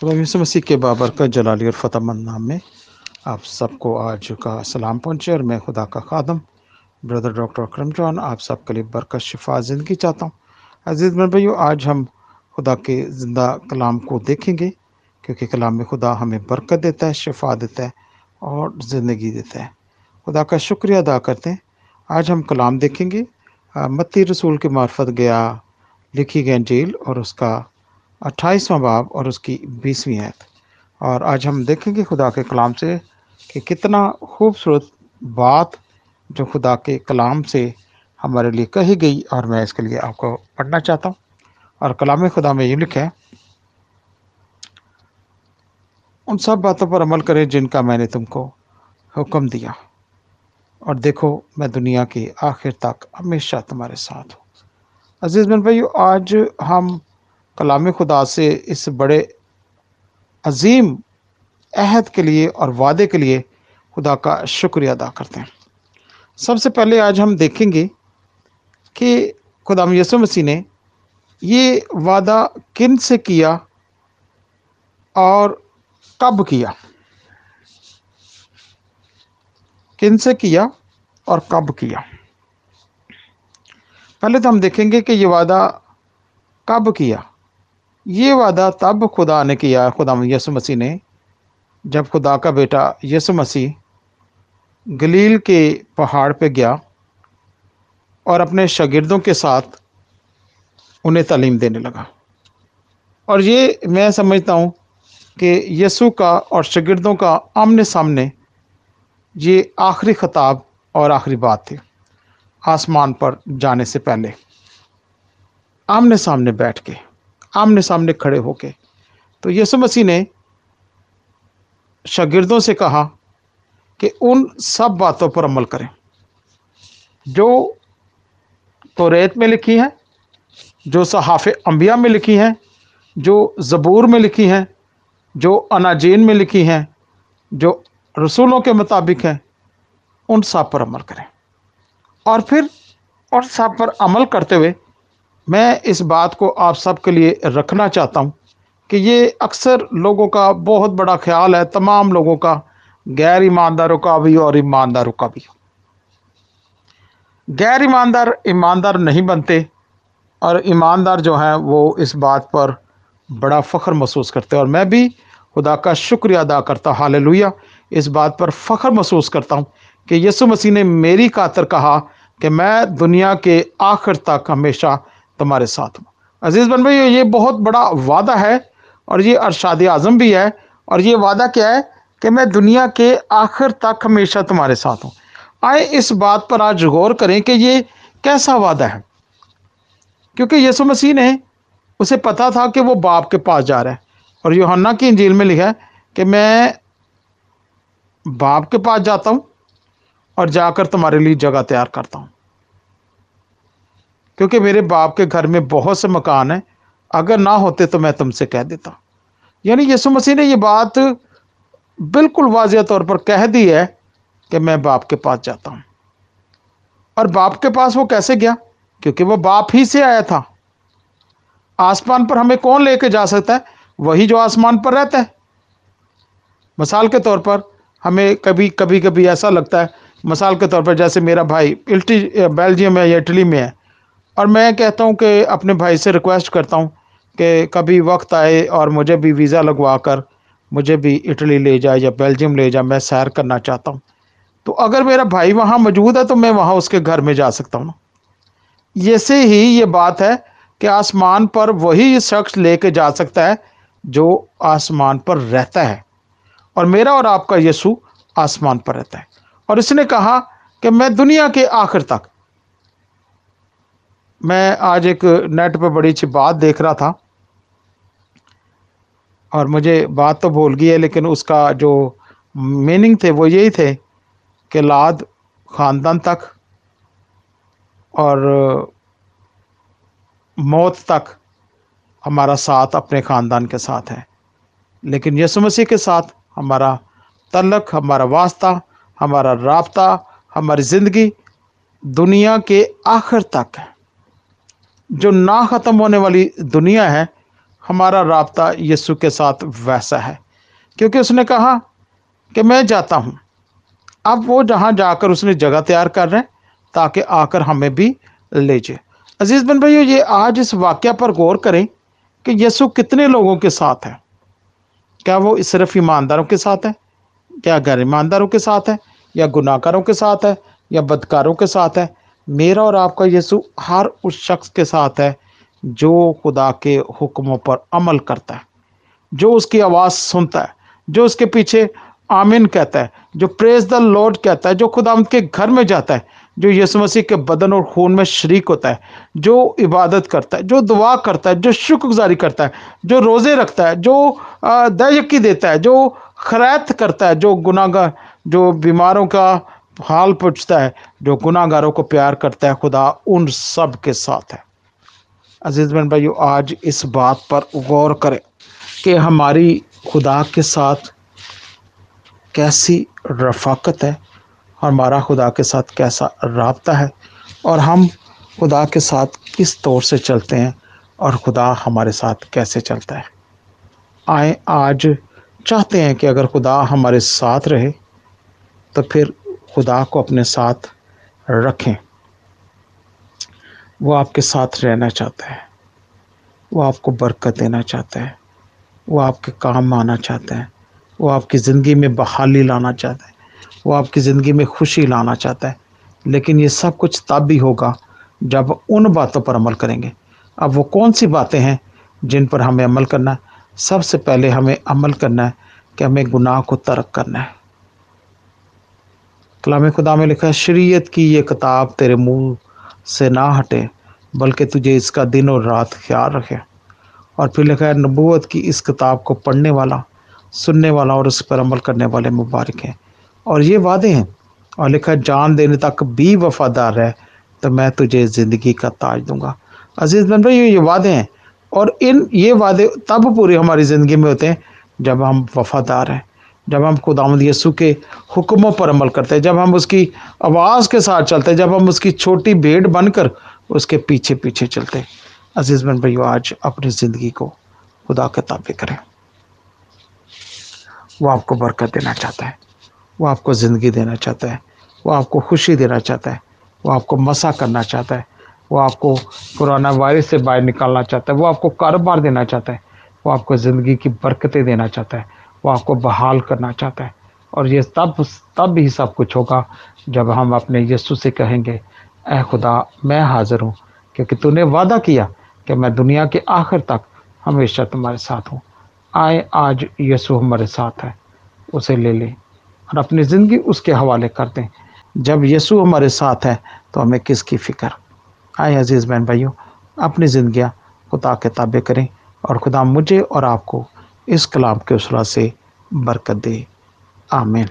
मसीह के बाबरकत जलाली और फ़तहमंद नाम में आप सबको आज का सलाम पहुँचे और मैं खुदा का खादम। ब्रदर डॉक्टर अक्रम जॉन, आप सबके लिए बरकत, शिफा, ज़िंदगी चाहता हूँ। अज़ीज़ मेरे भाइयों, आज हम खुदा के ज़िंदा कलाम को देखेंगे, क्योंकि कलाम में खुदा हमें बरकत देता है, शिफा देता है और ज़िंदगी देता है। खुदा का शुक्रिया अदा करते हैं। आज हम कलाम देखेंगे। मत्ती रसूल के मार्फत गया, लिखी गई जेल और उसका अट्ठाईसवां बाब और उसकी बीसवीं आयत और आज हम देखेंगे खुदा के कलाम से कि कितना खूबसूरत बात जो खुदा के कलाम से हमारे लिए कही गई। और मैं इसके लिए आपको पढ़ना चाहता हूँ। और कलाम खुदा में ये लिखा है, उन सब बातों पर अमल करें जिनका मैंने तुमको हुक्म दिया। और देखो, मैं दुनिया के आखिर तक हमेशा तुम्हारे साथ हूँ। अज़ीज़ बन भाई आज हम कलाम खुदा से इस बड़े अजीम अहद के लिए और वादे के लिए खुदा का शुक्रिया अदा करते हैं। सबसे पहले आज हम देखेंगे कि खुदा यसु मसीह ने ये वादा किन से किया और कब किया? किन से किया और कब किया? पहले तो हम देखेंगे कि ये वादा कब किया? ये वादा तब खुदा ने किया, खुदा यसु मसीह ने, जब खुदा का बेटा यसु मसीह गलील के पहाड़ पे गया और अपने शागिर्दों के साथ उन्हें तालीम देने लगा। और ये मैं समझता हूँ कि यसु का और शागिर्दों का आमने सामने ये आखिरी खताब और आखिरी बात थी, आसमान पर जाने से पहले। आमने सामने बैठ के। आमने सामने खड़े होके। तो यसु मसीह ने शागिर्दों से कहा कि उन सब बातों पर अमल करें। जो तो रेत में लिखी हैं, जो सहाफ़ अम्बिया में लिखी हैं, जो ज़बूर में लिखी हैं, जो अनाजीन में लिखी हैं, जो रसूलों के मुताबिक हैं, उन सब पर अमल करें। और फिर उन सब पर अमल करते हुए मैं इस बात को आप सबके लिए रखना चाहता हूँ कि ये अक्सर लोगों का बहुत बड़ा ख्याल है, तमाम लोगों का, गैर ईमानदारों का भी और ईमानदारों का भी। गैर ईमानदार ईमानदार नहीं बनते और ईमानदार जो हैं वो इस बात पर बड़ा फ़ख्र महसूस करते हैं। और मैं भी खुदा का शुक्रिया अदा करता हाल इस बात पर फ़ख्र महसूस करता हूँ कि यसु मसीह ने मेरी कातर कहा कि मैं दुनिया के आखिर तक हमेशा तुम्हारे साथ हूँ। अज़ीज़ बन भाई, ये बहुत बड़ा वादा है और ये अरशाद आज़म भी है। और ये वादा क्या है कि मैं दुनिया के आखिर तक हमेशा तुम्हारे साथ हूँ। आए इस बात पर आज गौर करें कि ये कैसा वादा है। क्योंकि यसु मसीह ने उसे पता था कि वो बाप के पास जा रहा है। और योहन्ना की इंजील में लिखा है कि मैं बाप के पास जाता हूँ और जाकर तुम्हारे लिए जगह तैयार करता हूँ। क्योंकि मेरे बाप के घर में बहुत से मकान हैं। अगर ना होते तो मैं तुमसे कह देता। यानी यीशु मसीह ने ये बात बिल्कुल वाजिया तौर पर कह दी है कि मैं बाप के पास जाता हूँ। और बाप के पास वो कैसे गया? क्योंकि वो बाप ही से आया था। आसमान पर हमें कौन लेके जा सकता है? वही जो आसमान पर रहता है। मिसाल के तौर पर हमें कभी कभी कभी ऐसा लगता है, मिसाल के तौर पर जैसे मेरा भाई इल्टी, बेल्जियम है या इटली में है। और मैं कहता हूँ कि अपने भाई से रिक्वेस्ट करता हूँ कि कभी वक्त आए और मुझे भी वीज़ा लगवा कर मुझे भी इटली ले जाए या बेल्जियम ले जाए, मैं सैर करना चाहता हूँ। तो अगर मेरा भाई वहाँ मौजूद है तो मैं वहाँ उसके घर में जा सकता हूँ ऐसे ही ये बात है कि आसमान पर वही शख्स लेके जा सकता है जो आसमान पर रहता है। और मेरा और आपका यीशु आसमान पर रहता है। और इसने कहा कि मैं दुनिया के आखिर तक मैं आज एक नेट पर बड़ी अच्छी बात देख रहा था और मुझे बात तो भूल गई है, लेकिन उसका जो मीनिंग थे वो यही थे कि लाद ख़ानदान तक और मौत तक हमारा साथ अपने ख़ानदान के साथ है। लेकिन यसु मसीह के साथ हमारा तलक हमारा वास्ता, हमारा रबता, हमारी ज़िंदगी दुनिया के आखिर तक है। जो ना ख़त्म होने वाली दुनिया है, हमारा रबता यीशु के साथ वैसा है। क्योंकि उसने कहा कि मैं जाता हूँ। अब वो जहाँ जाकर उसने जगह तैयार कर रहे हैं, ताकि आकर हमें भी ले जाए। अज़ीज़ बन भाइयों, ये आज इस वाक्य पर गौर करें कि यसु कितने लोगों के साथ है। क्या वो सिर्फ़ ईमानदारों के साथ है? क्या गैर ईमानदारों के साथ है? या गुनाकारों के साथ है? या बदकारों के साथ है? मेरा और आपका यीशु हर उस शख्स के साथ है जो खुदा के हुक्मों पर अमल करता है जो उसकी आवाज़ सुनता है जो उसके पीछे आमिन कहता है जो प्रेज द लॉर्ड कहता है जो खुदा के घर में जाता है जो यीशु मसीह के बदन और खून में शरीक होता है जो इबादत करता है जो दुआ करता है जो शुक्रगुजारी करता है जो रोज़े रखता है जो दयकी देता है जो खरैत करता है जो गुनागार जो बीमारों का हाल पूछता है, जो गुनागारों को प्यार करता है, खुदा उन सब के साथ है। अज़ीज़ बन भाइयों, आज इस बात पर गौर करें कि हमारी खुदा के साथ कैसी रफाकत है, हमारा खुदा के साथ कैसा रबता है, और हम खुदा के साथ किस तौर से चलते हैं, और खुदा हमारे साथ कैसे चलता है। आए आज चाहते हैं कि अगर खुदा हमारे साथ रहे तो फिर खुदा को अपने साथ रखें। वो आपके साथ रहना चाहता है। वो आपको बरकत देना चाहता है। वो आपके काम आना चाहता है। वो आपकी ज़िंदगी में बहाली लाना चाहता है। वो आपकी ज़िंदगी में खुशी लाना चाहता है। लेकिन ये सब कुछ तब भी होगा जब उन बातों पर अमल करेंगे। अब वो कौन सी बातें हैं जिन पर हमें अमल करना है? सबसे पहले हमें अमल करना है कि हमें गुनाह को तर्क करना है। कलाम खुदा में लिखा शरीयत की ये किताब तेरे मुँह से ना हटे, बल्कि तुझे इसका दिन और रात ख्याल रखे। और फिर लिखा है नबूत की इस किताब को पढ़ने वाला, सुनने वाला और उस पर अमल करने वाले मुबारक हैं। और ये वादे हैं। और लिखा है, जान देने तक भी वफादार है तो मैं तुझे ज़िंदगी का ताज दूँगा। अज़ीज़ बन भाई, ये वादे हैं। और इन, ये वादे तब पूरे हमारी ज़िंदगी में होते हैं, जब हम वफादार हैं। जब हम खुदामद यसु के हुक्मों पर अमल करते हैं, जब हम उसकी आवाज़ के साथ चलते हैं, जब हम उसकी छोटी भेड़ बनकर उसके पीछे पीछे चलते हैं। अज़ीज़ बन भाई आज अपनी ज़िंदगी को खुदा के ताबे करें। वो आपको बरकत देना चाहता है, वो आपको ज़िंदगी देना चाहता है, वो आपको खुशी देना चाहता है, वो आपको मसा करना चाहता है, वो आपको कोरोना वायरस से बाहर निकालना चाहता है, वो आपको कारोबार देना चाहता है, वो आपको ज़िंदगी की बरकतें देना चाहता है। वो आपको बहाल करना चाहता है। और ये तब तब ही सब कुछ होगा जब हम अपने यीशु से कहेंगे ए खुदा, मैं हाज़िर हूँ, क्योंकि तूने वादा किया कि मैं दुनिया के आखिर तक हमेशा तुम्हारे साथ हूँ। आए, आज यीशु हमारे साथ है, उसे ले लें और अपनी ज़िंदगी उसके हवाले कर दें। जब यीशु हमारे साथ है तो हमें किसकी फ़िक्र? आए अज़ीज़ बहन भाइयों, अपनी ज़िंदियाँ खुदा के ताबे करें और खुदा मुझे और आपको इस कलाम के उसरा से बरकत दे। आमीन।